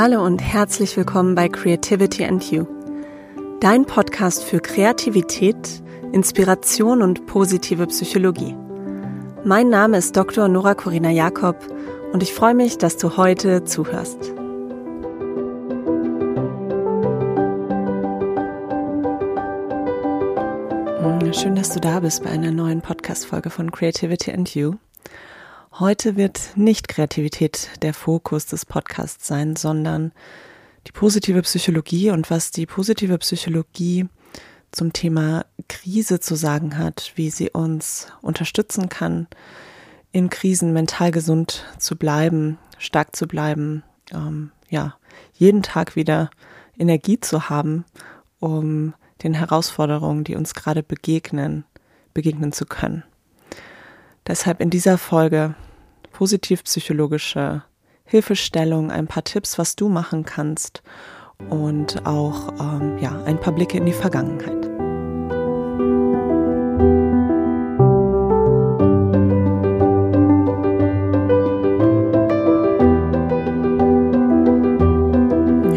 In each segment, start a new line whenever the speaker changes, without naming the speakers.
Hallo und herzlich willkommen bei Creativity and You, dein Podcast für Kreativität, Inspiration und positive Psychologie. Mein Name ist Dr. Nora Corina Jakob und ich freue mich, dass du heute zuhörst. Hm, schön, dass du da bist bei einer neuen Podcast-Folge von Creativity and You. Heute wird nicht Kreativität der Fokus des Podcasts sein, sondern die positive Psychologie und was die positive Psychologie zum Thema Krise zu sagen hat, wie sie uns unterstützen kann, in Krisen mental gesund zu bleiben, stark zu bleiben, ähm, ja, jeden Tag wieder Energie zu haben, um den Herausforderungen, die uns gerade begegnen, begegnen zu können. Deshalb in dieser Folge positivpsychologische Hilfestellung, ein paar Tipps, was du machen kannst und auch ähm, ja, ein paar Blicke in die Vergangenheit.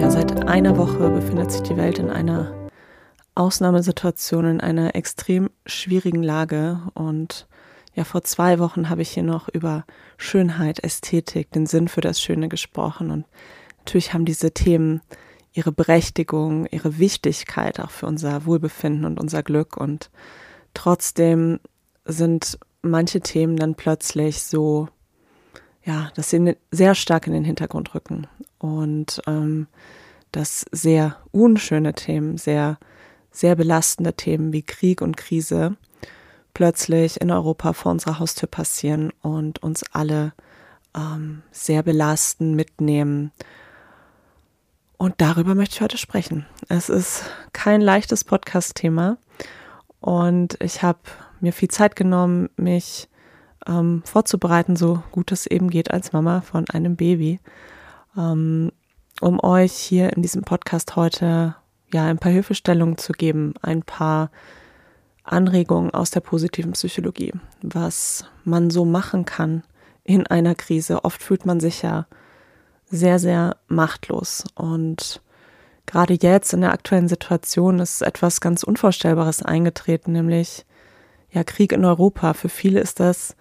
Ja, seit einer Woche befindet sich die Welt in einer Ausnahmesituation, in einer extrem schwierigen Lage und ja, vor zwei Wochen habe ich hier noch über Schönheit, Ästhetik, den Sinn für das Schöne gesprochen. Und natürlich haben diese Themen ihre Berechtigung, ihre Wichtigkeit auch für unser Wohlbefinden und unser Glück. Und trotzdem sind manche Themen dann plötzlich so, ja, dass sie sehr stark in den Hintergrund rücken. Und ähm, dass sehr unschöne Themen, sehr, sehr belastende Themen wie Krieg und Krise plötzlich in Europa vor unserer Haustür passieren und uns alle ähm, sehr belasten, mitnehmen. Und darüber möchte ich heute sprechen. Es ist kein leichtes Podcast-Thema und ich habe mir viel Zeit genommen, mich ähm, vorzubereiten, so gut es eben geht als Mama von einem Baby, ähm, um euch hier in diesem Podcast heute ja ein paar Hilfestellungen zu geben, ein paar Anregungen aus der positiven Psychologie, was man so machen kann in einer Krise. Oft fühlt man sich ja sehr, sehr machtlos. Und gerade jetzt in der aktuellen Situation ist etwas ganz Unvorstellbares eingetreten, nämlich ja Krieg in Europa. Für viele ist das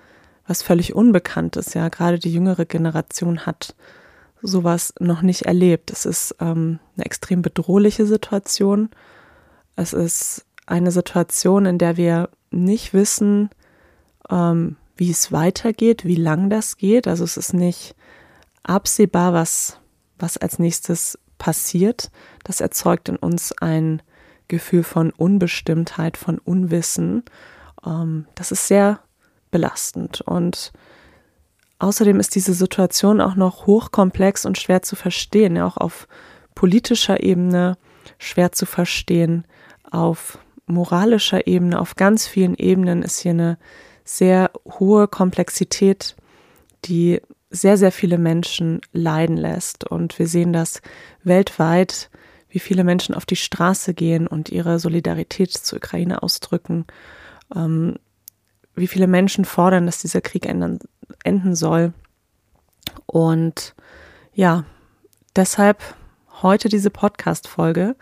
was völlig Unbekanntes. Ja, gerade die jüngere Generation hat sowas noch nicht erlebt. Es ist ähm, eine extrem bedrohliche Situation. Es ist eine Situation, in der wir nicht wissen, ähm, wie es weitergeht, wie lang das geht. Also es ist nicht absehbar, was, was als nächstes passiert. Das erzeugt in uns ein Gefühl von Unbestimmtheit, von Unwissen. Ähm, das ist sehr belastend. Und außerdem ist diese Situation auch noch hochkomplex und schwer zu verstehen, ja, auch auf politischer Ebene schwer zu verstehen, auf moralischer Ebene, auf ganz vielen Ebenen ist hier eine sehr hohe Komplexität, die sehr, sehr viele Menschen leiden lässt. Und wir sehen das weltweit, wie viele Menschen auf die Straße gehen und ihre Solidarität zur Ukraine ausdrücken, ähm, wie viele Menschen fordern, dass dieser Krieg ändern, enden soll. Und ja, deshalb heute diese Podcast-Folge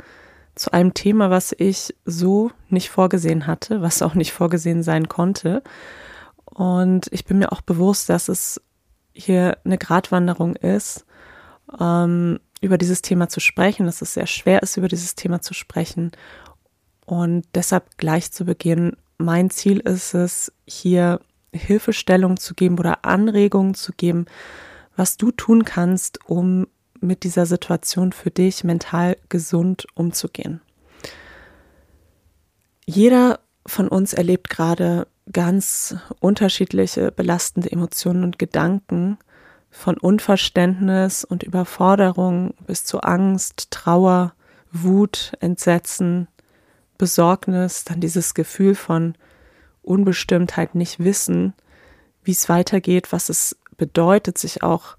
zu einem Thema, was ich so nicht vorgesehen hatte, was auch nicht vorgesehen sein konnte. Und ich bin mir auch bewusst, dass es hier eine Gratwanderung ist, ähm, über dieses Thema zu sprechen, dass es sehr schwer ist, über dieses Thema zu sprechen. Und deshalb gleich zu Beginn, mein Ziel ist es, hier Hilfestellung zu geben oder Anregungen zu geben, was du tun kannst, um mit dieser Situation für dich mental gesund umzugehen. Jeder von uns erlebt gerade ganz unterschiedliche belastende Emotionen und Gedanken, von Unverständnis und Überforderung bis zu Angst, Trauer, Wut, Entsetzen, Besorgnis, dann dieses Gefühl von Unbestimmtheit, nicht wissen, wie es weitergeht, was es bedeutet, sich auch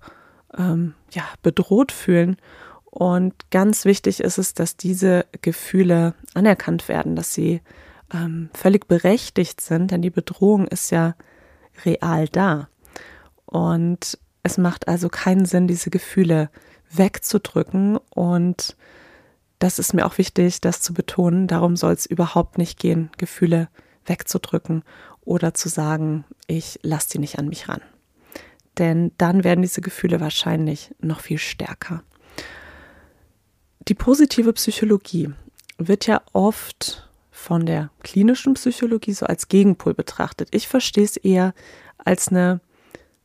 ähm, ja, bedroht fühlen. Und ganz wichtig ist es, dass diese Gefühle anerkannt werden, dass sie ähm, völlig berechtigt sind, denn die Bedrohung ist ja real da. Und es macht also keinen Sinn, diese Gefühle wegzudrücken. Und das ist mir auch wichtig, das zu betonen. Darum soll es überhaupt nicht gehen, Gefühle wegzudrücken oder zu sagen, ich lasse die nicht an mich ran. Denn dann werden diese Gefühle wahrscheinlich noch viel stärker. Die positive Psychologie wird ja oft von der klinischen Psychologie so als Gegenpol betrachtet. Ich verstehe es eher als eine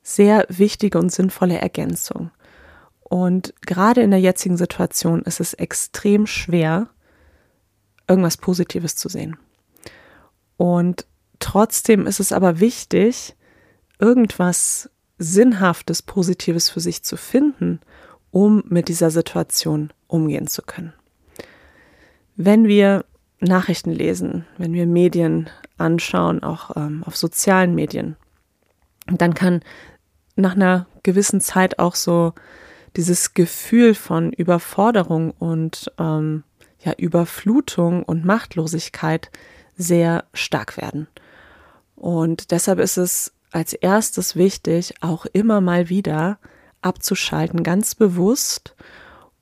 sehr wichtige und sinnvolle Ergänzung. Und gerade in der jetzigen Situation ist es extrem schwer, irgendwas Positives zu sehen. Und trotzdem ist es aber wichtig, irgendwas Sinnhaftes, Positives für sich zu finden, um mit dieser Situation umgehen zu können. Wenn wir Nachrichten lesen, wenn wir Medien anschauen, auch ähm, auf sozialen Medien, dann kann nach einer gewissen Zeit auch so dieses Gefühl von Überforderung und ähm, ja, Überflutung und Machtlosigkeit sehr stark werden. Und deshalb ist es als erstes wichtig, auch immer mal wieder abzuschalten, ganz bewusst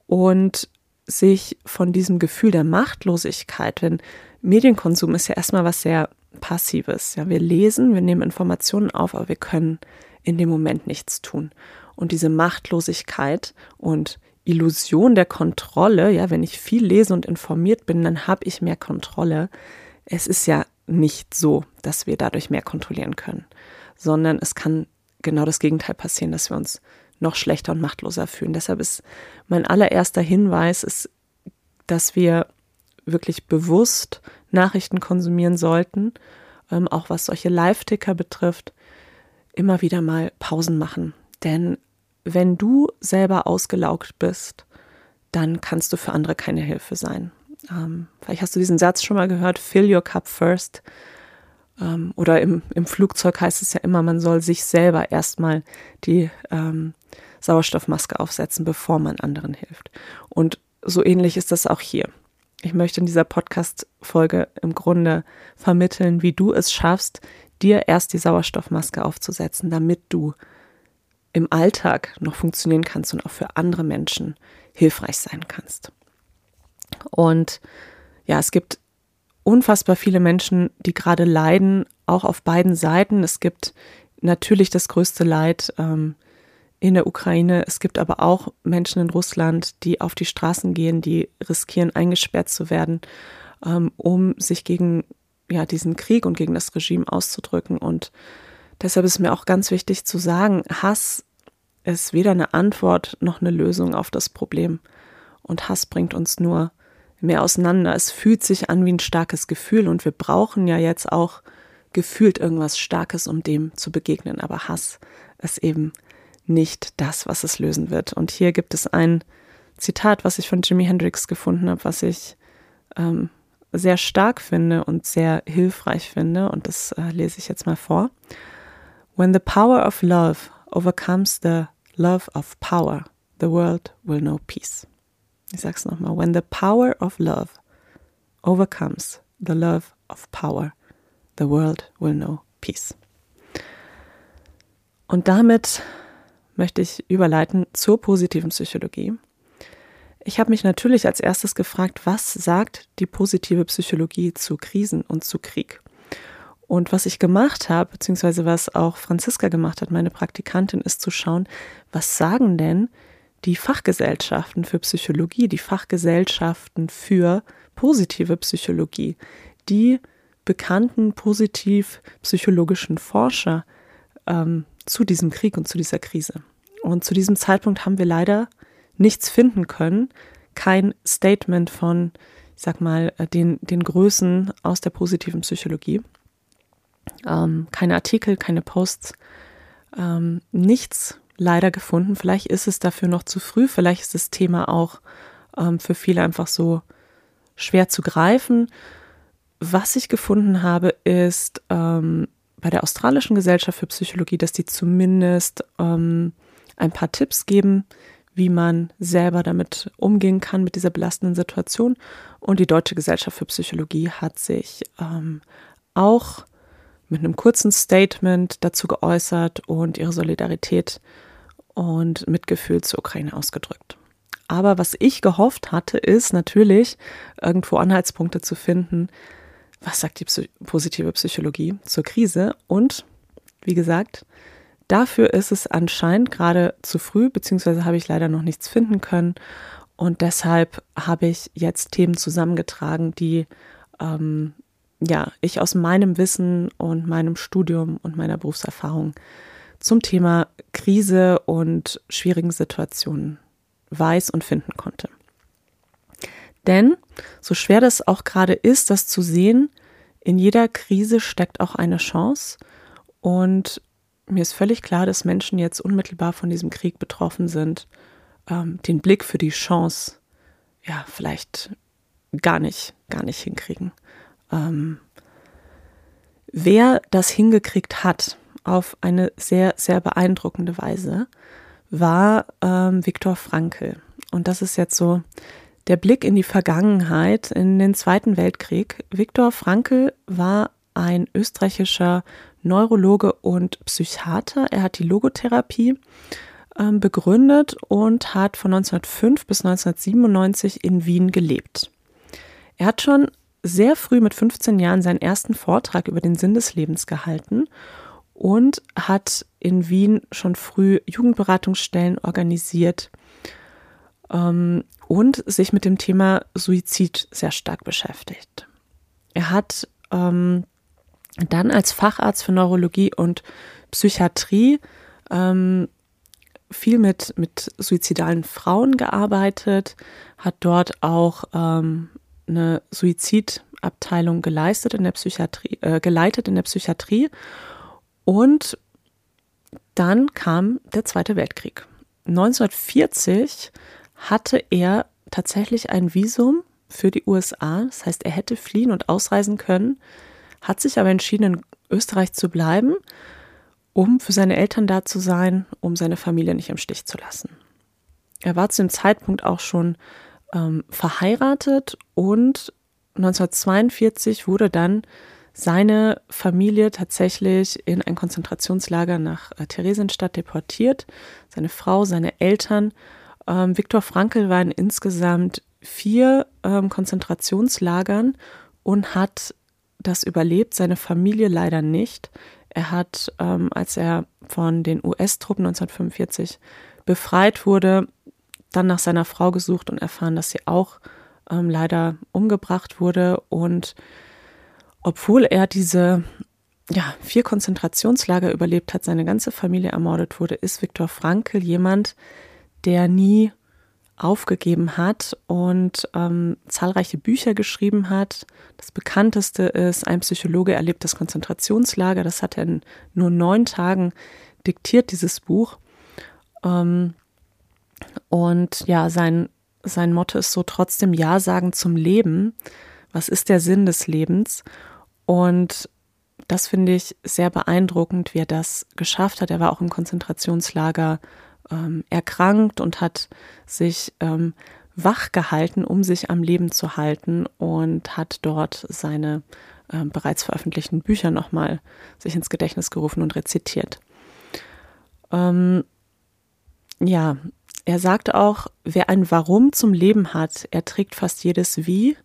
und sich von diesem Gefühl der Machtlosigkeit, wenn Medienkonsum ist ja erstmal was sehr Passives. Ja, wir lesen, wir nehmen Informationen auf, aber wir können in dem Moment nichts tun. Und diese Machtlosigkeit und Illusion der Kontrolle, ja, wenn ich viel lese und informiert bin, dann habe ich mehr Kontrolle. Es ist ja nicht so, dass wir dadurch mehr kontrollieren können sondern es kann genau das Gegenteil passieren, dass wir uns noch schlechter und machtloser fühlen. Deshalb ist mein allererster Hinweis, ist, dass wir wirklich bewusst Nachrichten konsumieren sollten, ähm, auch was solche Live-Ticker betrifft, immer wieder mal Pausen machen. Denn wenn du selber ausgelaugt bist, dann kannst du für andere keine Hilfe sein. Ähm, vielleicht hast du diesen Satz schon mal gehört, fill your cup first. Ähm, oder im, im Flugzeug heißt es ja immer, man soll sich selber erstmal die ähm, Sauerstoffmaske aufsetzen, bevor man anderen hilft. Und so ähnlich ist das auch hier. Ich möchte in dieser Podcast-Folge im Grunde vermitteln, wie du es schaffst, dir erst die Sauerstoffmaske aufzusetzen, damit du im Alltag noch funktionieren kannst und auch für andere Menschen hilfreich sein kannst. Und ja, es gibt unfassbar viele Menschen, die gerade leiden, auch auf beiden Seiten. Es gibt natürlich das größte Leid ähm, in der Ukraine. Es gibt aber auch Menschen in Russland, die auf die Straßen gehen, die riskieren, eingesperrt zu werden, ähm, um sich gegen ja, diesen Krieg und gegen das Regime auszudrücken. Und deshalb ist mir auch ganz wichtig zu sagen, Hass ist weder eine Antwort noch eine Lösung auf das Problem. Und Hass bringt uns nur mehr auseinander. Es fühlt sich an wie ein starkes Gefühl und wir brauchen ja jetzt auch gefühlt irgendwas Starkes, um dem zu begegnen. Aber Hass ist eben nicht das, was es lösen wird. Und hier gibt es ein Zitat, was ich von Jimi Hendrix gefunden habe, was ich ähm, sehr stark finde und sehr hilfreich finde. Und das äh, lese ich jetzt mal vor. When the power of love overcomes the love of power, the world will know peace. Ich sag's nochmal. When the power of love overcomes the love of power, the world will know peace. Und damit möchte ich überleiten zur positiven Psychologie. Ich habe mich natürlich als erstes gefragt, was sagt die positive Psychologie zu Krisen und zu Krieg? Und was ich gemacht habe, beziehungsweise was auch Franziska gemacht hat, meine Praktikantin, ist zu schauen, was sagen denn die Fachgesellschaften für Psychologie, die Fachgesellschaften für positive Psychologie, die bekannten positiv psychologischen Forscher ähm, zu diesem Krieg und zu dieser Krise. Und zu diesem Zeitpunkt haben wir leider nichts finden können, kein Statement von, ich sag mal, äh, den, den Größen aus der positiven Psychologie. Ähm, keine Artikel, keine Posts, ähm, nichts leider gefunden. Vielleicht ist es dafür noch zu früh, vielleicht ist das Thema auch ähm, für viele einfach so schwer zu greifen. Was ich gefunden habe, ist ähm, bei der Australischen Gesellschaft für Psychologie, dass die zumindest ähm, ein paar Tipps geben, wie man selber damit umgehen kann mit dieser belastenden Situation. Und die Deutsche Gesellschaft für Psychologie hat sich ähm, auch mit einem kurzen Statement dazu geäußert und ihre Solidarität und Mitgefühl zur Ukraine ausgedrückt. Aber was ich gehofft hatte, ist natürlich irgendwo Anhaltspunkte zu finden, was sagt die positive Psychologie zur Krise. Und wie gesagt, dafür ist es anscheinend gerade zu früh, beziehungsweise habe ich leider noch nichts finden können. Und deshalb habe ich jetzt Themen zusammengetragen, die ähm, ja, ich aus meinem Wissen und meinem Studium und meiner Berufserfahrung zum Thema Krise und schwierigen Situationen weiß und finden konnte. Denn, so schwer das auch gerade ist, das zu sehen, in jeder Krise steckt auch eine Chance. Und mir ist völlig klar, dass Menschen jetzt unmittelbar von diesem Krieg betroffen sind, ähm, den Blick für die Chance, ja, vielleicht gar nicht, gar nicht hinkriegen. Ähm, wer das hingekriegt hat, auf eine sehr, sehr beeindruckende Weise, war ähm, Viktor Frankl. Und das ist jetzt so der Blick in die Vergangenheit, in den Zweiten Weltkrieg. Viktor Frankl war ein österreichischer Neurologe und Psychiater. Er hat die Logotherapie ähm, begründet und hat von 1905 bis 1997 in Wien gelebt. Er hat schon sehr früh mit 15 Jahren seinen ersten Vortrag über den Sinn des Lebens gehalten und hat in Wien schon früh Jugendberatungsstellen organisiert ähm, und sich mit dem Thema Suizid sehr stark beschäftigt. Er hat ähm, dann als Facharzt für Neurologie und Psychiatrie ähm, viel mit, mit suizidalen Frauen gearbeitet, hat dort auch ähm, eine Suizidabteilung geleistet in der Psychiatrie, äh, geleitet in der Psychiatrie. Und dann kam der Zweite Weltkrieg. 1940 hatte er tatsächlich ein Visum für die USA. Das heißt, er hätte fliehen und ausreisen können, hat sich aber entschieden, in Österreich zu bleiben, um für seine Eltern da zu sein, um seine Familie nicht im Stich zu lassen. Er war zu dem Zeitpunkt auch schon ähm, verheiratet und 1942 wurde dann seine Familie tatsächlich in ein Konzentrationslager nach äh, Theresienstadt deportiert. Seine Frau, seine Eltern. Ähm, Viktor Frankl war in insgesamt vier ähm, Konzentrationslagern und hat das überlebt, seine Familie leider nicht. Er hat, ähm, als er von den US-Truppen 1945 befreit wurde, dann nach seiner Frau gesucht und erfahren, dass sie auch ähm, leider umgebracht wurde. Und obwohl er diese ja, vier Konzentrationslager überlebt hat, seine ganze Familie ermordet wurde, ist Viktor Frankl jemand, der nie aufgegeben hat und ähm, zahlreiche Bücher geschrieben hat. Das bekannteste ist Ein Psychologe erlebt das Konzentrationslager. Das hat er in nur neun Tagen diktiert, dieses Buch. Ähm, und ja, sein, sein Motto ist so trotzdem Ja sagen zum Leben. Was ist der Sinn des Lebens? Und das finde ich sehr beeindruckend, wie er das geschafft hat. Er war auch im Konzentrationslager ähm, erkrankt und hat sich ähm, wach gehalten, um sich am Leben zu halten und hat dort seine äh, bereits veröffentlichten Bücher nochmal sich ins Gedächtnis gerufen und rezitiert. Ähm, ja, er sagte auch, wer ein Warum zum Leben hat, er trägt fast jedes Wie.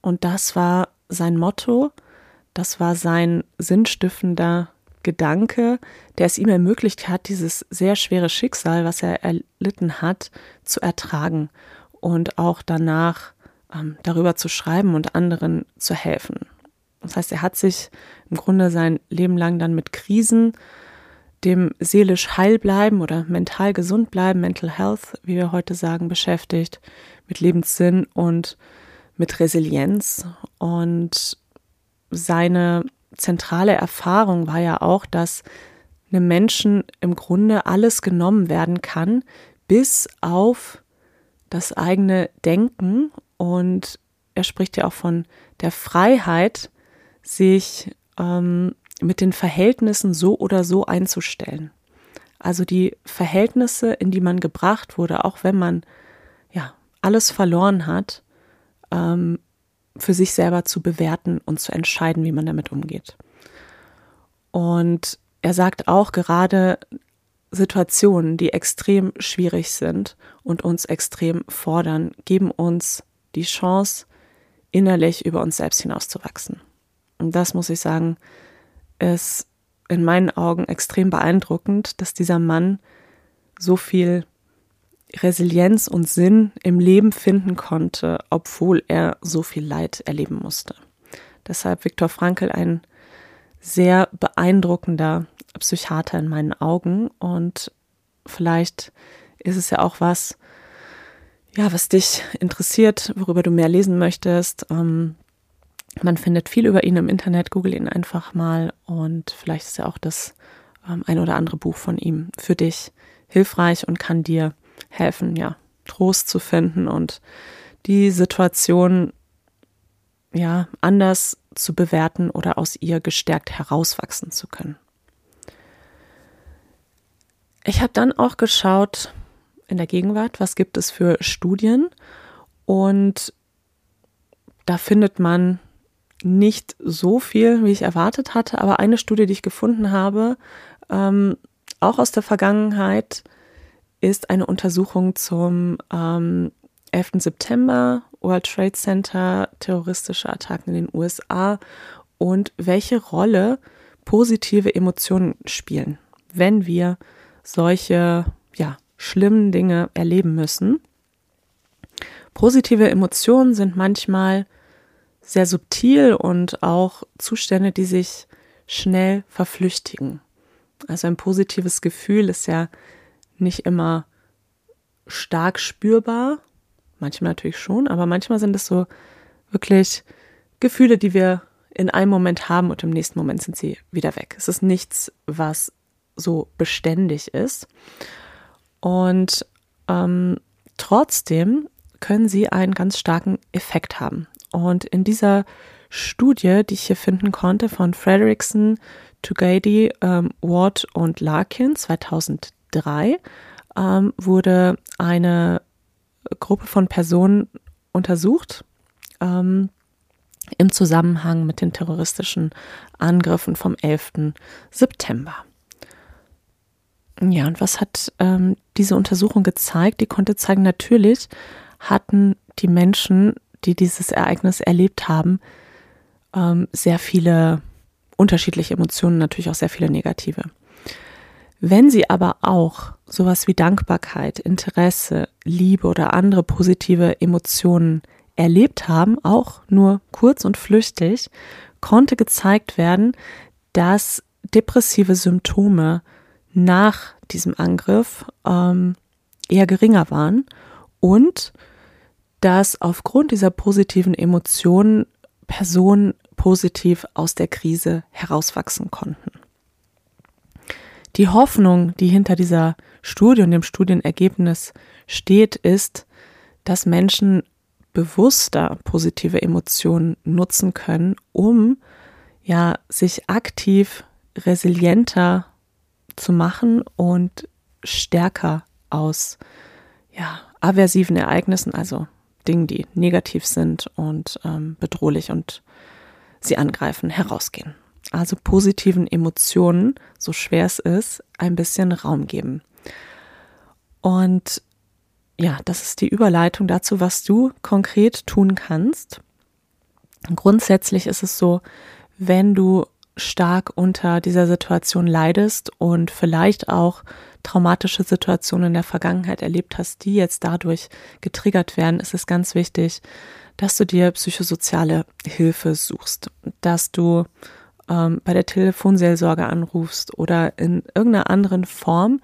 Und das war sein Motto, das war sein sinnstiftender Gedanke, der es ihm ermöglicht hat, dieses sehr schwere Schicksal, was er erlitten hat, zu ertragen und auch danach ähm, darüber zu schreiben und anderen zu helfen. Das heißt, er hat sich im Grunde sein Leben lang dann mit Krisen dem seelisch heil bleiben oder mental gesund bleiben, Mental Health, wie wir heute sagen, beschäftigt, mit Lebenssinn und mit Resilienz. Und seine zentrale Erfahrung war ja auch, dass einem Menschen im Grunde alles genommen werden kann, bis auf das eigene Denken. Und er spricht ja auch von der Freiheit, sich ähm, mit den Verhältnissen so oder so einzustellen. Also die Verhältnisse, in die man gebracht wurde, auch wenn man ja alles verloren hat, ähm, für sich selber zu bewerten und zu entscheiden, wie man damit umgeht. Und er sagt auch gerade Situationen, die extrem schwierig sind und uns extrem fordern, geben uns die Chance, innerlich über uns selbst hinauszuwachsen. Und das muss ich sagen, ist in meinen Augen extrem beeindruckend, dass dieser Mann so viel Resilienz und Sinn im Leben finden konnte, obwohl er so viel Leid erleben musste. Deshalb Viktor Frankl ein sehr beeindruckender Psychiater in meinen Augen und vielleicht ist es ja auch was, ja, was dich interessiert, worüber du mehr lesen möchtest. Ähm, man findet viel über ihn im Internet, google ihn einfach mal und vielleicht ist ja auch das ähm, ein oder andere Buch von ihm für dich hilfreich und kann dir helfen, ja, Trost zu finden und die Situation ja anders zu bewerten oder aus ihr gestärkt herauswachsen zu können. Ich habe dann auch geschaut in der Gegenwart, was gibt es für Studien und da findet man nicht so viel, wie ich erwartet hatte, aber eine Studie, die ich gefunden habe, ähm, auch aus der Vergangenheit, ist eine Untersuchung zum ähm, 11. September, World Trade Center, terroristische Attacken in den USA und welche Rolle positive Emotionen spielen, wenn wir solche ja, schlimmen Dinge erleben müssen. Positive Emotionen sind manchmal sehr subtil und auch Zustände, die sich schnell verflüchtigen. Also ein positives Gefühl ist ja nicht immer stark spürbar, manchmal natürlich schon, aber manchmal sind es so wirklich Gefühle, die wir in einem Moment haben und im nächsten Moment sind sie wieder weg. Es ist nichts, was so beständig ist. Und ähm, trotzdem können sie einen ganz starken Effekt haben. Und in dieser Studie, die ich hier finden konnte, von Frederickson, Tugady, ähm, Ward und Larkin 2003, ähm, wurde eine Gruppe von Personen untersucht ähm, im Zusammenhang mit den terroristischen Angriffen vom 11. September. Ja, und was hat ähm, diese Untersuchung gezeigt? Die konnte zeigen, natürlich hatten die Menschen, die dieses Ereignis erlebt haben, ähm, sehr viele unterschiedliche Emotionen, natürlich auch sehr viele negative. Wenn sie aber auch sowas wie Dankbarkeit, Interesse, Liebe oder andere positive Emotionen erlebt haben, auch nur kurz und flüchtig, konnte gezeigt werden, dass depressive Symptome nach diesem Angriff ähm, eher geringer waren und dass aufgrund dieser positiven Emotionen Personen positiv aus der Krise herauswachsen konnten. Die Hoffnung, die hinter dieser Studie und dem Studienergebnis steht, ist, dass Menschen bewusster positive Emotionen nutzen können, um ja sich aktiv resilienter zu machen und stärker aus ja, aversiven Ereignissen, also Dingen, die negativ sind und ähm, bedrohlich und sie angreifen, herausgehen. Also positiven Emotionen, so schwer es ist, ein bisschen Raum geben. Und ja, das ist die Überleitung dazu, was du konkret tun kannst. Grundsätzlich ist es so, wenn du stark unter dieser Situation leidest und vielleicht auch traumatische Situationen in der Vergangenheit erlebt hast, die jetzt dadurch getriggert werden, ist es ganz wichtig, dass du dir psychosoziale Hilfe suchst, dass du ähm, bei der Telefonseelsorge anrufst oder in irgendeiner anderen Form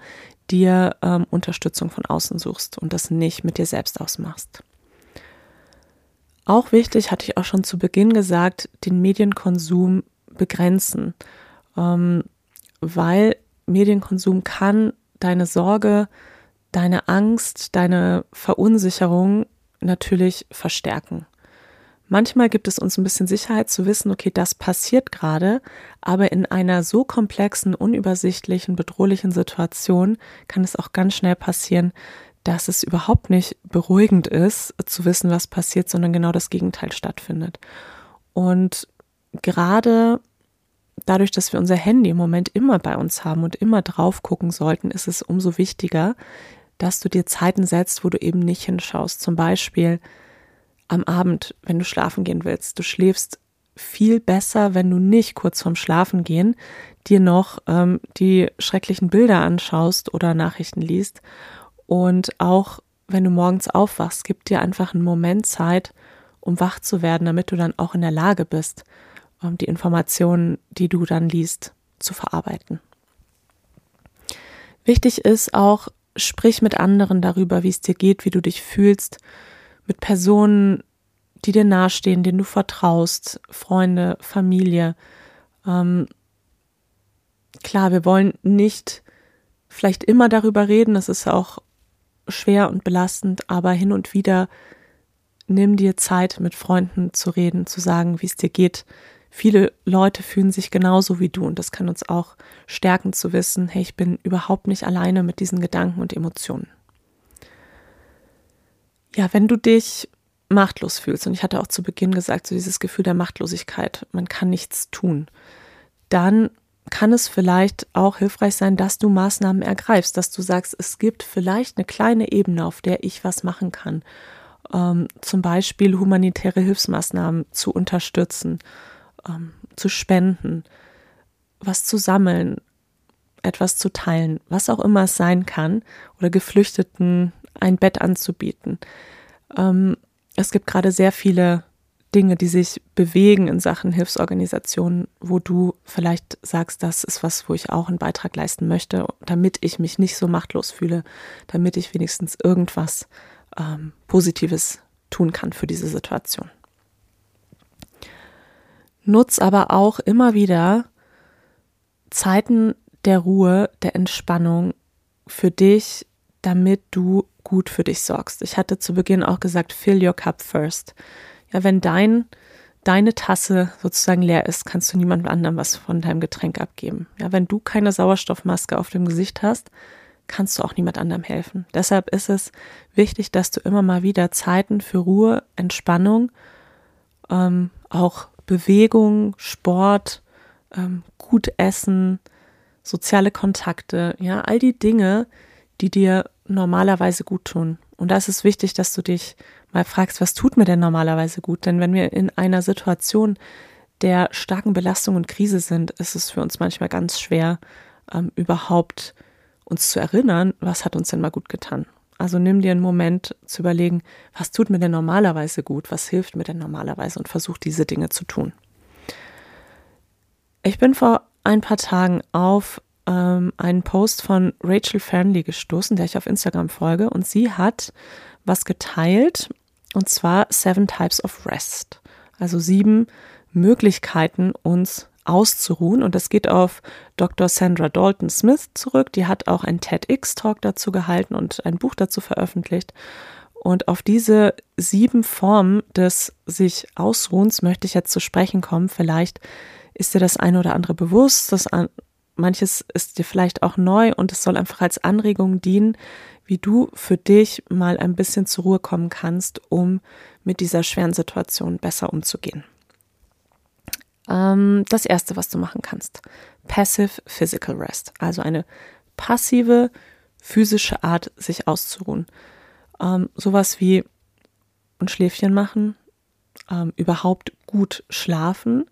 dir ähm, Unterstützung von außen suchst und das nicht mit dir selbst ausmachst. Auch wichtig, hatte ich auch schon zu Beginn gesagt, den Medienkonsum begrenzen, ähm, weil Medienkonsum kann deine Sorge, deine Angst, deine Verunsicherung natürlich verstärken. Manchmal gibt es uns ein bisschen Sicherheit zu wissen, okay, das passiert gerade, aber in einer so komplexen, unübersichtlichen, bedrohlichen Situation kann es auch ganz schnell passieren, dass es überhaupt nicht beruhigend ist, zu wissen, was passiert, sondern genau das Gegenteil stattfindet. Und gerade dadurch, dass wir unser Handy im Moment immer bei uns haben und immer drauf gucken sollten, ist es umso wichtiger, dass du dir Zeiten setzt, wo du eben nicht hinschaust. Zum Beispiel am Abend, wenn du schlafen gehen willst. Du schläfst viel besser, wenn du nicht kurz vorm Schlafen gehen dir noch ähm, die schrecklichen Bilder anschaust oder Nachrichten liest. Und auch wenn du morgens aufwachst, gib dir einfach einen Moment Zeit, um wach zu werden, damit du dann auch in der Lage bist, ähm, die Informationen, die du dann liest, zu verarbeiten. Wichtig ist auch, sprich mit anderen darüber, wie es dir geht, wie du dich fühlst, mit Personen, die dir nahestehen, denen du vertraust, Freunde, Familie. Ähm, klar, wir wollen nicht vielleicht immer darüber reden, das ist auch schwer und belastend, aber hin und wieder nimm dir Zeit, mit Freunden zu reden, zu sagen, wie es dir geht. Viele Leute fühlen sich genauso wie du und das kann uns auch stärken zu wissen, hey, ich bin überhaupt nicht alleine mit diesen Gedanken und Emotionen. Ja, wenn du dich machtlos fühlst, und ich hatte auch zu Beginn gesagt, so dieses Gefühl der Machtlosigkeit, man kann nichts tun, dann kann es vielleicht auch hilfreich sein, dass du Maßnahmen ergreifst, dass du sagst, es gibt vielleicht eine kleine Ebene, auf der ich was machen kann. Ähm, zum Beispiel humanitäre Hilfsmaßnahmen zu unterstützen, ähm, zu spenden, was zu sammeln, etwas zu teilen, was auch immer es sein kann, oder Geflüchteten ein Bett anzubieten. Ähm, es gibt gerade sehr viele Dinge, die sich bewegen in Sachen Hilfsorganisationen, wo du vielleicht sagst, das ist was, wo ich auch einen Beitrag leisten möchte, damit ich mich nicht so machtlos fühle, damit ich wenigstens irgendwas ähm, Positives tun kann für diese Situation. Nutz aber auch immer wieder Zeiten der Ruhe, der Entspannung für dich, damit du gut für dich sorgst. Ich hatte zu Beginn auch gesagt, fill your cup first. Ja, wenn dein, deine Tasse sozusagen leer ist, kannst du niemand anderem was von deinem Getränk abgeben. Ja, wenn du keine Sauerstoffmaske auf dem Gesicht hast, kannst du auch niemand anderem helfen. Deshalb ist es wichtig, dass du immer mal wieder Zeiten für Ruhe, Entspannung, ähm, auch Bewegung, Sport, ähm, gut essen, soziale Kontakte, ja, all die Dinge, die dir normalerweise gut tun. Und da ist es wichtig, dass du dich mal fragst, was tut mir denn normalerweise gut? Denn wenn wir in einer Situation der starken Belastung und Krise sind, ist es für uns manchmal ganz schwer, ähm, überhaupt uns zu erinnern, was hat uns denn mal gut getan. Also nimm dir einen Moment zu überlegen, was tut mir denn normalerweise gut, was hilft mir denn normalerweise und versuch diese Dinge zu tun. Ich bin vor ein paar Tagen auf ähm, einen Post von Rachel Fernley gestoßen, der ich auf Instagram folge, und sie hat was geteilt, und zwar Seven Types of Rest. Also sieben Möglichkeiten, uns auszuruhen. Und das geht auf Dr. Sandra Dalton Smith zurück. Die hat auch einen TEDx-Talk dazu gehalten und ein Buch dazu veröffentlicht. Und auf diese sieben Formen des sich Ausruhens möchte ich jetzt zu sprechen kommen. Vielleicht ist dir das eine oder andere bewusst, das manches ist dir vielleicht auch neu und es soll einfach als Anregung dienen, wie du für dich mal ein bisschen zur Ruhe kommen kannst, um mit dieser schweren Situation besser umzugehen. Ähm, das erste, was du machen kannst, Passive Physical Rest, also eine passive physische Art, sich auszuruhen. Ähm, sowas wie ein Schläfchen machen, ähm, überhaupt gut schlafen,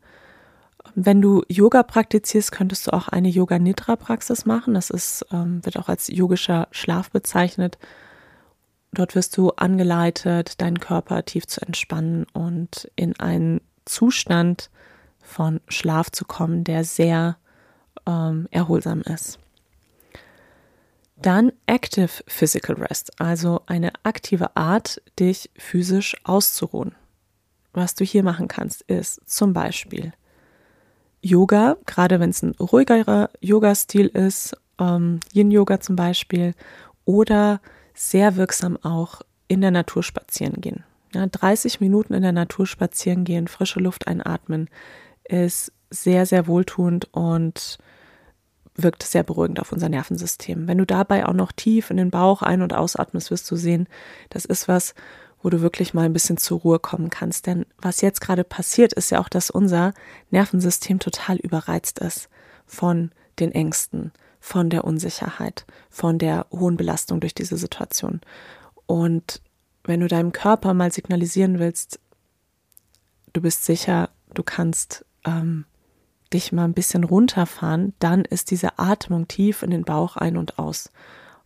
wenn du Yoga praktizierst, könntest du auch eine Yoga-Nidra-Praxis machen. Das ist, ähm, wird auch als yogischer Schlaf bezeichnet. Dort wirst du angeleitet, deinen Körper tief zu entspannen und in einen Zustand von Schlaf zu kommen, der sehr ähm, erholsam ist. Dann Active Physical Rest, also eine aktive Art, dich physisch auszuruhen. Was du hier machen kannst, ist zum Beispiel Yoga, gerade wenn es ein ruhigerer Yoga-Stil ist, ähm, Yin-Yoga zum Beispiel, oder sehr wirksam auch in der Natur spazieren gehen. Ja, 30 Minuten in der Natur spazieren gehen, frische Luft einatmen, ist sehr, sehr wohltuend und wirkt sehr beruhigend auf unser Nervensystem. Wenn du dabei auch noch tief in den Bauch ein- und ausatmest, wirst du sehen, das ist was, wo du wirklich mal ein bisschen zur Ruhe kommen kannst. Denn was jetzt gerade passiert, ist ja auch, dass unser Nervensystem total überreizt ist von den Ängsten, von der Unsicherheit, von der hohen Belastung durch diese Situation. Und wenn du deinem Körper mal signalisieren willst, du bist sicher, du kannst ähm, dich mal ein bisschen runterfahren, dann ist diese Atmung tief in den Bauch ein und aus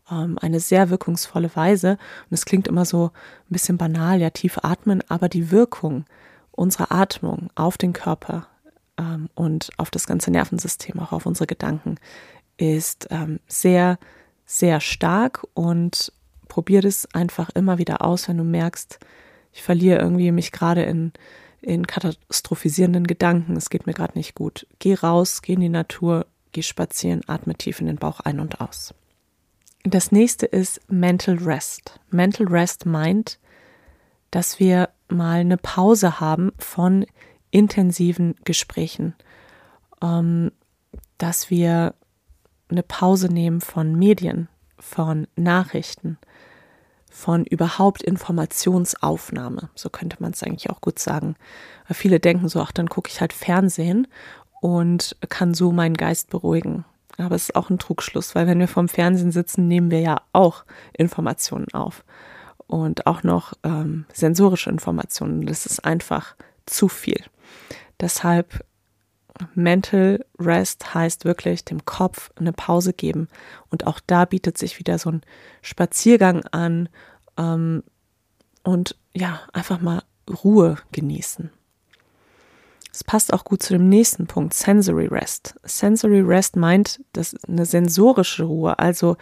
eine sehr wirkungsvolle Weise. Und es klingt immer so ein bisschen banal, ja, tief atmen, aber die Wirkung unserer Atmung auf den Körper ähm, und auf das ganze Nervensystem, auch auf unsere Gedanken, ist ähm, sehr, sehr stark und probier das einfach immer wieder aus, wenn du merkst, ich verliere irgendwie mich gerade in, in katastrophisierenden Gedanken, es geht mir gerade nicht gut. Geh raus, geh in die Natur, geh spazieren, atme tief in den Bauch ein und aus. Das nächste ist Mental Rest. Mental Rest meint, dass wir mal eine Pause haben von intensiven Gesprächen, ähm, dass wir eine Pause nehmen von Medien, von Nachrichten, von überhaupt Informationsaufnahme. So könnte man es eigentlich auch gut sagen. Weil viele denken so, ach, dann gucke ich halt Fernsehen und kann so meinen Geist beruhigen. Aber es ist auch ein Trugschluss, weil wenn wir vorm Fernsehen sitzen, nehmen wir ja auch Informationen auf. Und auch noch ähm, sensorische Informationen. Das ist einfach zu viel. Deshalb Mental Rest heißt wirklich dem Kopf eine Pause geben. Und auch da bietet sich wieder so ein Spaziergang an ähm, und ja, einfach mal Ruhe genießen. Es passt auch gut zu dem nächsten Punkt, Sensory Rest. Sensory Rest meint, dass eine sensorische Ruhe, also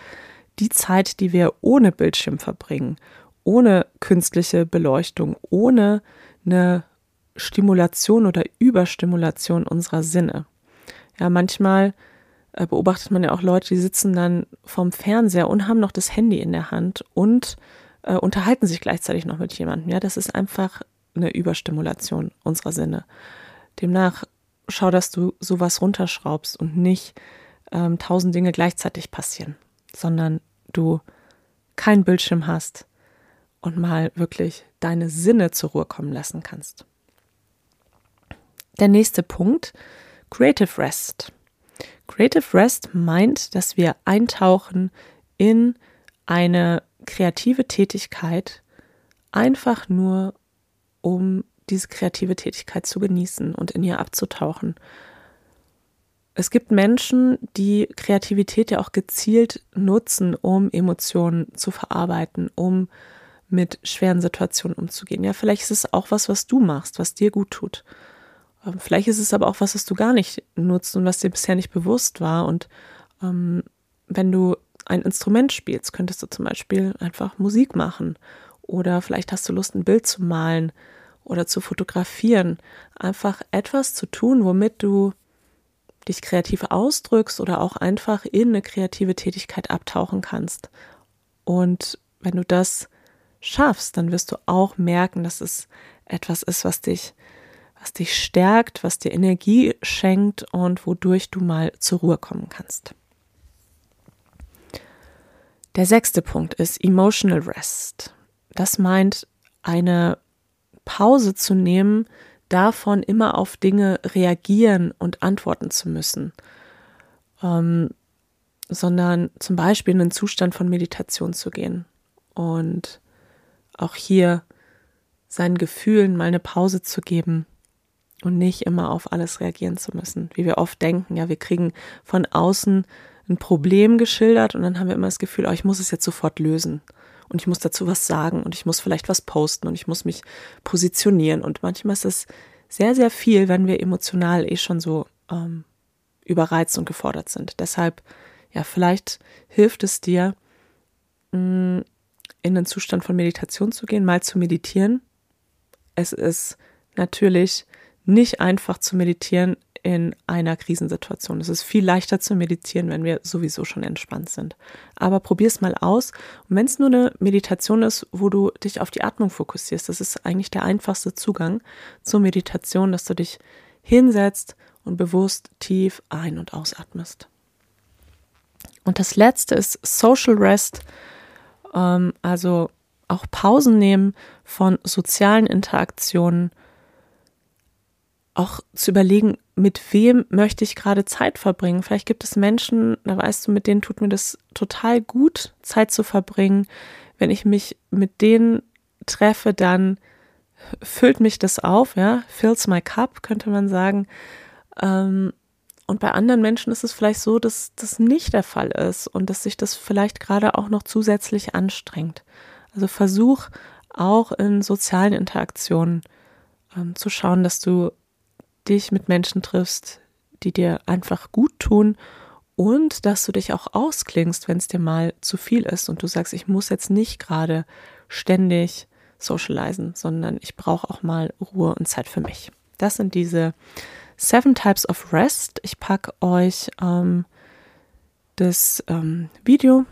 die Zeit, die wir ohne Bildschirm verbringen, ohne künstliche Beleuchtung, ohne eine Stimulation oder Überstimulation unserer Sinne. Ja, manchmal äh, beobachtet man ja auch Leute, die sitzen dann vorm Fernseher und haben noch das Handy in der Hand und äh, unterhalten sich gleichzeitig noch mit jemandem. Ja, das ist einfach eine Überstimulation unserer Sinne. Demnach schau, dass du sowas runterschraubst und nicht ähm, tausend Dinge gleichzeitig passieren, sondern du keinen Bildschirm hast und mal wirklich deine Sinne zur Ruhe kommen lassen kannst. Der nächste Punkt, Creative Rest. Creative Rest meint, dass wir eintauchen in eine kreative Tätigkeit, einfach nur um diese kreative Tätigkeit zu genießen und in ihr abzutauchen. Es gibt Menschen, die Kreativität ja auch gezielt nutzen, um Emotionen zu verarbeiten, um mit schweren Situationen umzugehen. Ja, vielleicht ist es auch was, was du machst, was dir gut tut. Ähm, vielleicht ist es aber auch was, was du gar nicht nutzt und was dir bisher nicht bewusst war. Und ähm, wenn du ein Instrument spielst, könntest du zum Beispiel einfach Musik machen. Oder vielleicht hast du Lust, ein Bild zu malen oder zu fotografieren. Einfach etwas zu tun, womit du dich kreativ ausdrückst oder auch einfach in eine kreative Tätigkeit abtauchen kannst. Und wenn du das schaffst, dann wirst du auch merken, dass es etwas ist, was dich was dich stärkt, was dir Energie schenkt und wodurch du mal zur Ruhe kommen kannst. Der sechste Punkt ist Emotional Rest. Das meint eine Pause zu nehmen, davon immer auf Dinge reagieren und antworten zu müssen, ähm, sondern zum Beispiel in einen Zustand von Meditation zu gehen und auch hier seinen Gefühlen mal eine Pause zu geben und nicht immer auf alles reagieren zu müssen, wie wir oft denken. Ja, wir kriegen von außen ein Problem geschildert und dann haben wir immer das Gefühl, oh, ich muss es jetzt sofort lösen und ich muss dazu was sagen und ich muss vielleicht was posten und ich muss mich positionieren und manchmal ist es sehr, sehr viel, wenn wir emotional eh schon so ähm, überreizt und gefordert sind. Deshalb, ja, vielleicht hilft es dir, mm, in den Zustand von Meditation zu gehen, mal zu meditieren. Es ist natürlich nicht einfach zu meditieren in einer Krisensituation. Es ist viel leichter zu meditieren, wenn wir sowieso schon entspannt sind. Aber probier es mal aus. Und wenn es nur eine Meditation ist, wo du dich auf die Atmung fokussierst, das ist eigentlich der einfachste Zugang zur Meditation, dass du dich hinsetzt und bewusst tief ein- und ausatmest. Und das letzte ist Social Rest, ähm, also auch Pausen nehmen von sozialen Interaktionen, auch zu überlegen, mit wem möchte ich gerade Zeit verbringen. Vielleicht gibt es Menschen, da weißt du, mit denen tut mir das total gut, Zeit zu verbringen. Wenn ich mich mit denen treffe, dann füllt mich das auf, ja, fills my cup, könnte man sagen. Ähm, und bei anderen Menschen ist es vielleicht so, dass das nicht der Fall ist und dass sich das vielleicht gerade auch noch zusätzlich anstrengt. Also versuch auch in sozialen Interaktionen ähm, zu schauen, dass du dich mit Menschen triffst, die dir einfach gut tun und dass du dich auch ausklingst, wenn es dir mal zu viel ist und du sagst, ich muss jetzt nicht gerade ständig socialisen, sondern ich brauche auch mal Ruhe und Zeit für mich. Das sind diese Seven Types of Rest. Ich packe euch ähm, das ähm, Video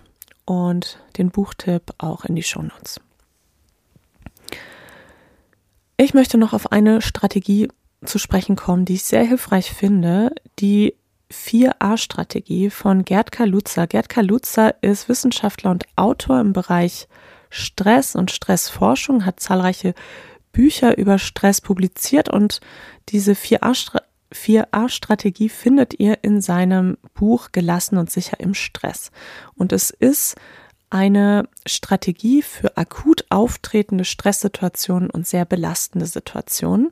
und den Buchtipp auch in die Show Notes. Ich möchte noch auf eine Strategie zu sprechen kommen, die ich sehr hilfreich finde, die 4a-Strategie von Gerd Kaluza. Gerd Kaluza ist Wissenschaftler und Autor im Bereich Stress und Stressforschung, hat zahlreiche Bücher über Stress publiziert und diese 4a-Strategie 4a-Strategie findet ihr in seinem Buch Gelassen und sicher im Stress. Und es ist eine Strategie für akut auftretende Stresssituationen und sehr belastende Situationen.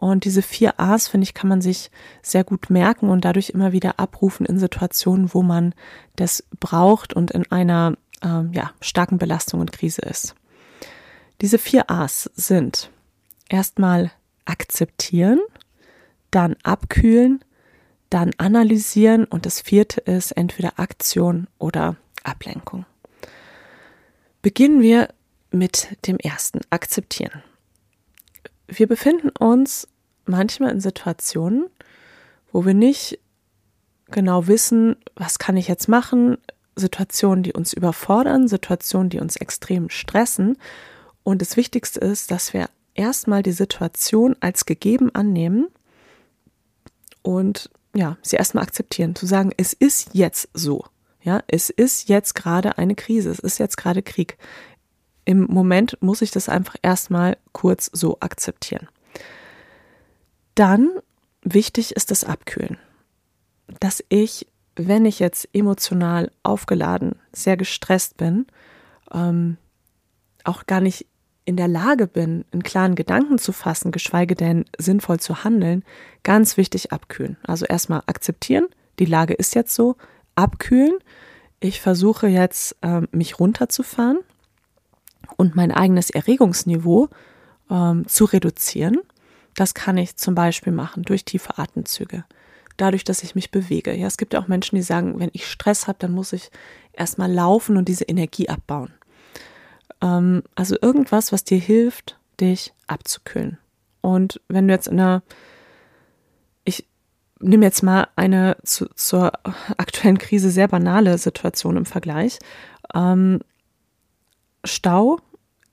Und diese vier A's, finde ich, kann man sich sehr gut merken und dadurch immer wieder abrufen in Situationen, wo man das braucht und in einer ähm, ja, starken Belastung und Krise ist. Diese vier A's sind erstmal akzeptieren, dann abkühlen, dann analysieren und das vierte ist entweder Aktion oder Ablenkung. Beginnen wir mit dem ersten, akzeptieren. Wir befinden uns manchmal in Situationen, wo wir nicht genau wissen, was kann ich jetzt machen, Situationen, die uns überfordern, Situationen, die uns extrem stressen. Und das Wichtigste ist, dass wir erstmal die Situation als gegeben annehmen und ja, sie erstmal akzeptieren, zu sagen, es ist jetzt so. Ja, es ist jetzt gerade eine Krise, es ist jetzt gerade Krieg. Im Moment muss ich das einfach erstmal kurz so akzeptieren. Dann wichtig ist das Abkühlen. Dass ich, wenn ich jetzt emotional aufgeladen, sehr gestresst bin, ähm, auch gar nicht in der Lage bin, einen klaren Gedanken zu fassen, geschweige denn sinnvoll zu handeln, ganz wichtig abkühlen. Also erstmal akzeptieren, die Lage ist jetzt so, abkühlen. Ich versuche jetzt, ähm, mich runterzufahren und mein eigenes Erregungsniveau ähm, zu reduzieren. Das kann ich zum Beispiel machen durch tiefe Atemzüge, dadurch, dass ich mich bewege. Ja, es gibt ja auch Menschen, die sagen, wenn ich Stress habe, dann muss ich erstmal laufen und diese Energie abbauen. Ähm, also irgendwas, was dir hilft, dich abzukühlen. Und wenn du jetzt in einer, ich nehme jetzt mal eine zu, zur aktuellen Krise sehr banale Situation im Vergleich. Ähm, Stau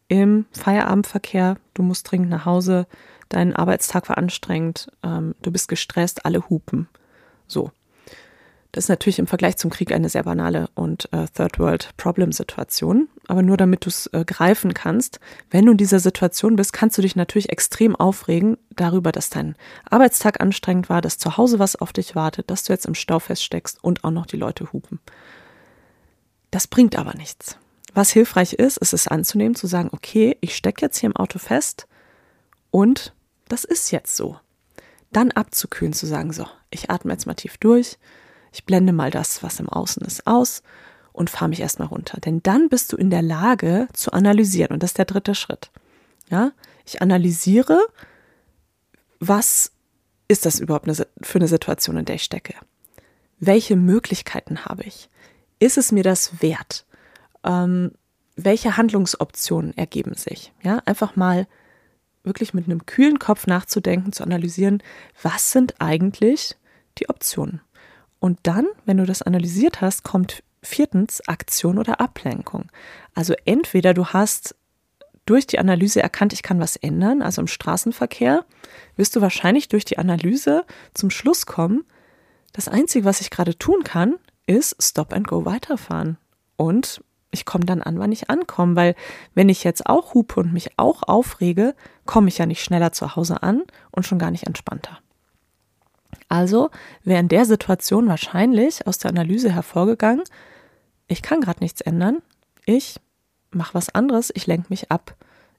im Feierabendverkehr, du musst dringend nach Hause, dein Arbeitstag war anstrengend, ähm, du bist gestresst, alle hupen. So. Das ist natürlich im Vergleich zum Krieg eine sehr banale und äh, Third World Problem Situation. Aber nur damit du es äh, greifen kannst, wenn du in dieser Situation bist, kannst du dich natürlich extrem aufregen darüber, dass dein Arbeitstag anstrengend war, dass zu Hause was auf dich wartet, dass du jetzt im Stau feststeckst und auch noch die Leute hupen. Das bringt aber nichts. Was hilfreich ist, ist es anzunehmen, zu sagen, okay, ich stecke jetzt hier im Auto fest und das ist jetzt so. Dann abzukühlen, zu sagen, so, ich atme jetzt mal tief durch, ich blende mal das, was im Außen ist, aus und fahre mich erstmal runter. Denn dann bist du in der Lage zu analysieren. Und das ist der dritte Schritt. Ja, ich analysiere, was ist das überhaupt für eine Situation, in der ich stecke? Welche Möglichkeiten habe ich? Ist es mir das wert? Ähm, welche Handlungsoptionen ergeben sich? Ja, einfach mal wirklich mit einem kühlen Kopf nachzudenken, zu analysieren, was sind eigentlich die Optionen? Und dann, wenn du das analysiert hast, kommt viertens Aktion oder Ablenkung. Also entweder du hast durch die Analyse erkannt, ich kann was ändern, also im Straßenverkehr, wirst du wahrscheinlich durch die Analyse zum Schluss kommen, das Einzige, was ich gerade tun kann, ist Stop and Go weiterfahren und ich komme dann an, wann ich ankomme, weil wenn ich jetzt auch hupe und mich auch aufrege, komme ich ja nicht schneller zu Hause an und schon gar nicht entspannter. Also wäre in der Situation wahrscheinlich aus der Analyse hervorgegangen, ich kann gerade nichts ändern, ich mache was anderes, ich lenke mich ab.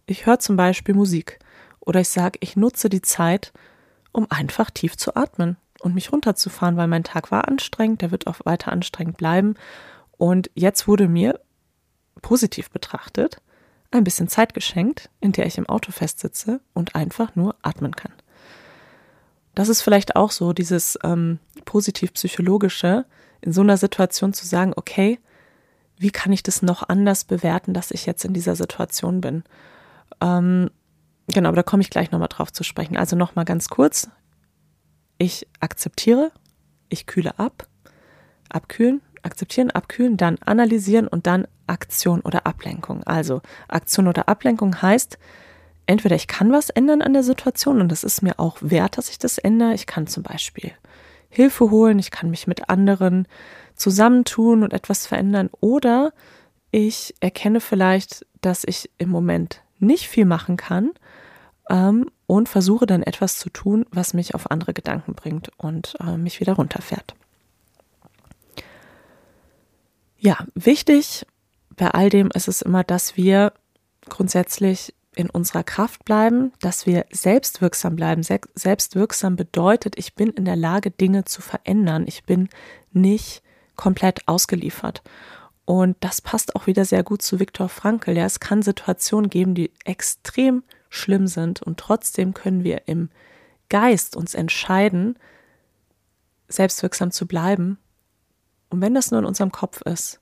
Ich höre zum Beispiel Musik oder ich sage, ich nutze die Zeit, um einfach tief zu atmen und mich runterzufahren, weil mein Tag war anstrengend, der wird auch weiter anstrengend bleiben. Und jetzt wurde mir positiv betrachtet ein bisschen Zeit geschenkt, in der ich im Auto festsitze und einfach nur atmen kann. Das ist vielleicht auch so, dieses ähm, positiv-psychologische, in so einer Situation zu sagen, okay, wie kann ich das noch anders bewerten, dass ich jetzt in dieser Situation bin? Ähm, genau, aber da komme ich gleich nochmal drauf zu sprechen. Also nochmal ganz kurz. Ich akzeptiere, ich kühle ab, abkühlen, akzeptieren, abkühlen, dann analysieren und dann Aktion oder Ablenkung. Also Aktion oder Ablenkung heißt, entweder ich kann was ändern an der Situation und das ist mir auch wert, dass ich das ändere. Ich kann zum Beispiel Hilfe holen, ich kann mich mit anderen zusammentun und etwas verändern oder ich erkenne vielleicht, dass ich im Moment nicht viel machen kann ähm, und versuche dann etwas zu tun, was mich auf andere Gedanken bringt und äh, mich wieder runterfährt. Ja, wichtig bei all dem ist es immer, dass wir grundsätzlich in unserer Kraft bleiben, dass wir selbstwirksam bleiben. Selbstwirksam bedeutet, ich bin in der Lage, Dinge zu verändern. Ich bin nicht komplett ausgeliefert. Und das passt auch wieder sehr gut zu Viktor Frankl. Ja, es kann Situationen geben, die extrem schlimm sind und trotzdem können wir im Geist uns entscheiden, selbstwirksam zu bleiben. Und wenn das nur in unserem Kopf ist,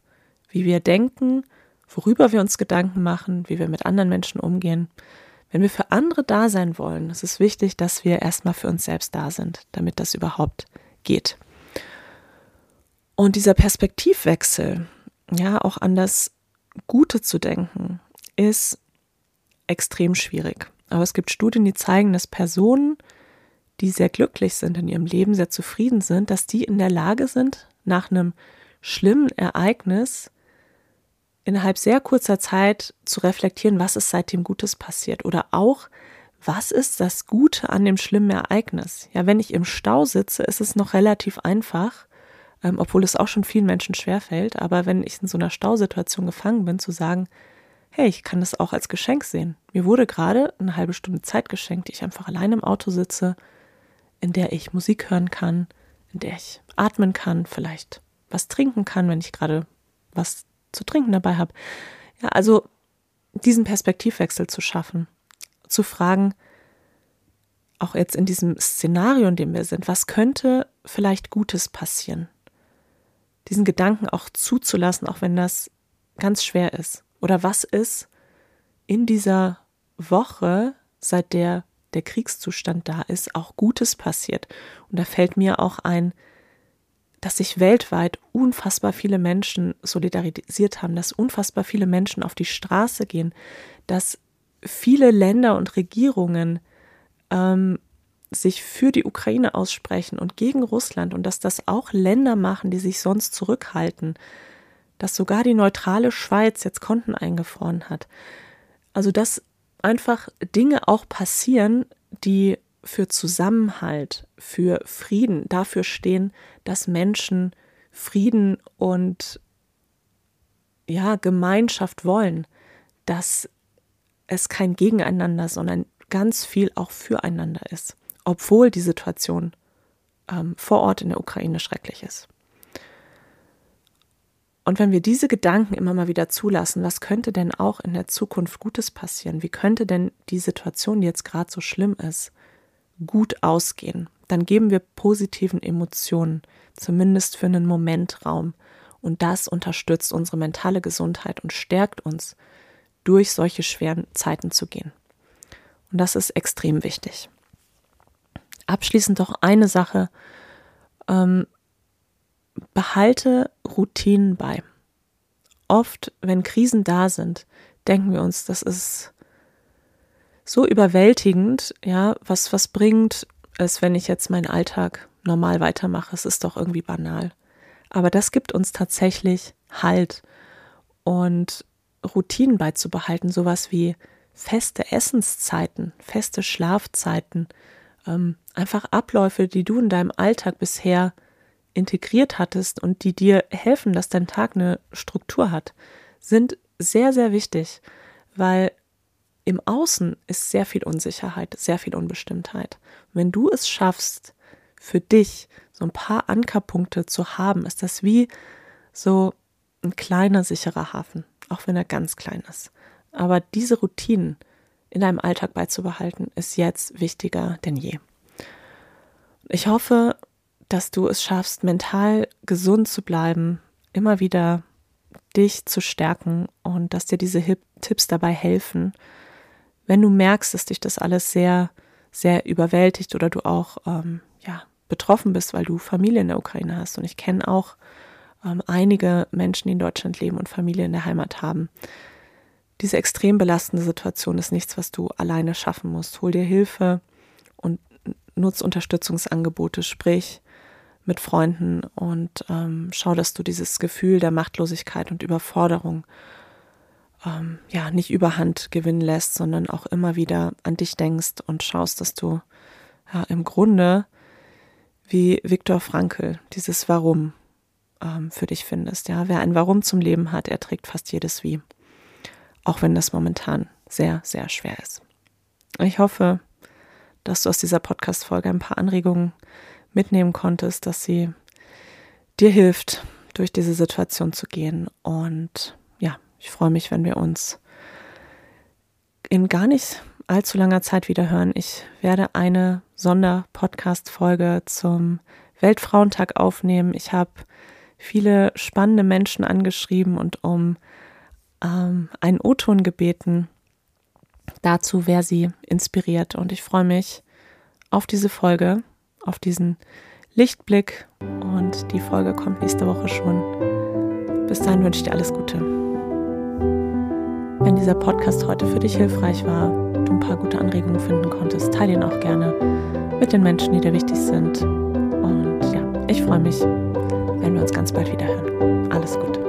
wie wir denken, worüber wir uns Gedanken machen, wie wir mit anderen Menschen umgehen, wenn wir für andere da sein wollen, ist es wichtig, dass wir erstmal für uns selbst da sind, damit das überhaupt geht. Und dieser Perspektivwechsel, ja, auch an das Gute zu denken, ist extrem schwierig. Aber es gibt Studien, die zeigen, dass Personen, die sehr glücklich sind in ihrem Leben, sehr zufrieden sind, dass die in der Lage sind, nach einem schlimmen Ereignis innerhalb sehr kurzer Zeit zu reflektieren, was ist seitdem Gutes passiert oder auch, was ist das Gute an dem schlimmen Ereignis? Ja, wenn ich im Stau sitze, ist es noch relativ einfach, ähm, obwohl es auch schon vielen Menschen schwerfällt, aber wenn ich in so einer Stausituation gefangen bin, zu sagen, hey, ich kann das auch als Geschenk sehen. Mir wurde gerade eine halbe Stunde Zeit geschenkt, die ich einfach allein im Auto sitze, in der ich Musik hören kann, in der ich atmen kann, vielleicht was trinken kann, wenn ich gerade was zu trinken dabei habe. Ja, also diesen Perspektivwechsel zu schaffen, zu fragen, auch jetzt in diesem Szenario, in dem wir sind, was könnte vielleicht Gutes passieren? diesen Gedanken auch zuzulassen, auch wenn das ganz schwer ist. Oder was ist in dieser Woche, seit der der Kriegszustand da ist, auch Gutes passiert. Und da fällt mir auch ein, dass sich weltweit unfassbar viele Menschen solidarisiert haben, dass unfassbar viele Menschen auf die Straße gehen, dass viele Länder und Regierungen ähm, sich für die Ukraine aussprechen und gegen Russland und dass das auch Länder machen, die sich sonst zurückhalten, dass sogar die neutrale Schweiz jetzt Konten eingefroren hat. Also dass einfach Dinge auch passieren, die für Zusammenhalt, für Frieden, dafür stehen, dass Menschen Frieden und ja, Gemeinschaft wollen, dass es kein Gegeneinander, sondern ganz viel auch füreinander ist obwohl die Situation ähm, vor Ort in der Ukraine schrecklich ist. Und wenn wir diese Gedanken immer mal wieder zulassen, was könnte denn auch in der Zukunft Gutes passieren? Wie könnte denn die Situation, die jetzt gerade so schlimm ist, gut ausgehen? Dann geben wir positiven Emotionen, zumindest für einen Moment Raum. Und das unterstützt unsere mentale Gesundheit und stärkt uns, durch solche schweren Zeiten zu gehen. Und das ist extrem wichtig abschließend noch eine Sache. Ähm, behalte Routinen bei. Oft, wenn Krisen da sind, denken wir uns, das ist so überwältigend, ja, was, was bringt es, wenn ich jetzt meinen Alltag normal weitermache? Es ist doch irgendwie banal. Aber das gibt uns tatsächlich Halt. und Routinen beizubehalten, sowas wie feste Essenszeiten, feste Schlafzeiten, ähm, einfach Abläufe, die du in deinem Alltag bisher integriert hattest und die dir helfen, dass dein Tag eine Struktur hat, sind sehr, sehr wichtig, weil im Außen ist sehr viel Unsicherheit, sehr viel Unbestimmtheit. wenn du es schaffst, für dich so ein paar Ankerpunkte zu haben, ist das wie so ein kleiner, sicherer Hafen, auch wenn er ganz klein ist. Aber diese Routinen in deinem Alltag beizubehalten, ist jetzt wichtiger denn je. Ich hoffe, dass du es schaffst, mental gesund zu bleiben, immer wieder dich zu stärken und dass dir diese Tipps dabei helfen, wenn du merkst, dass dich das alles sehr, sehr überwältigt oder du auch ähm, ja, betroffen bist, weil du Familie in der Ukraine hast. Und ich kenne auch ähm, einige Menschen, die in Deutschland leben und Familie in der Heimat haben. Diese extrem belastende Situation ist nichts, was du alleine schaffen musst. Hol dir Hilfe und nutz Unterstützungsangebote, sprich mit Freunden und ähm, schau, dass du dieses Gefühl der Machtlosigkeit und Überforderung ähm, ja nicht überhand gewinnen lässt, sondern auch immer wieder an dich denkst und schaust, dass du ja, im Grunde wie Viktor Frankl dieses Warum ähm, für dich findest. Ja, wer ein Warum zum Leben hat, er trägt fast jedes Wie, auch wenn das momentan sehr sehr schwer ist. Ich hoffe, dass du aus dieser Podcast-Folge ein paar Anregungen mitnehmen konntest, dass sie dir hilft, durch diese Situation zu gehen. Und ja, ich freue mich, wenn wir uns in gar nicht allzu langer Zeit wieder hören. Ich werde eine Sonderpodcast-Folge zum Weltfrauentag aufnehmen. Ich habe viele spannende Menschen angeschrieben und um ähm, einen O-Ton gebeten dazu, wer sie inspiriert. Und ich freue mich auf diese Folge, auf diesen Lichtblick. Und die Folge kommt nächste Woche schon. Bis dahin wünsche ich dir alles Gute. Wenn dieser Podcast heute für dich hilfreich war, du ein paar gute Anregungen finden konntest, teile ihn auch gerne mit den Menschen, die dir wichtig sind. Und ja, ich freue mich, wenn wir uns ganz bald wieder hören. Alles Gute.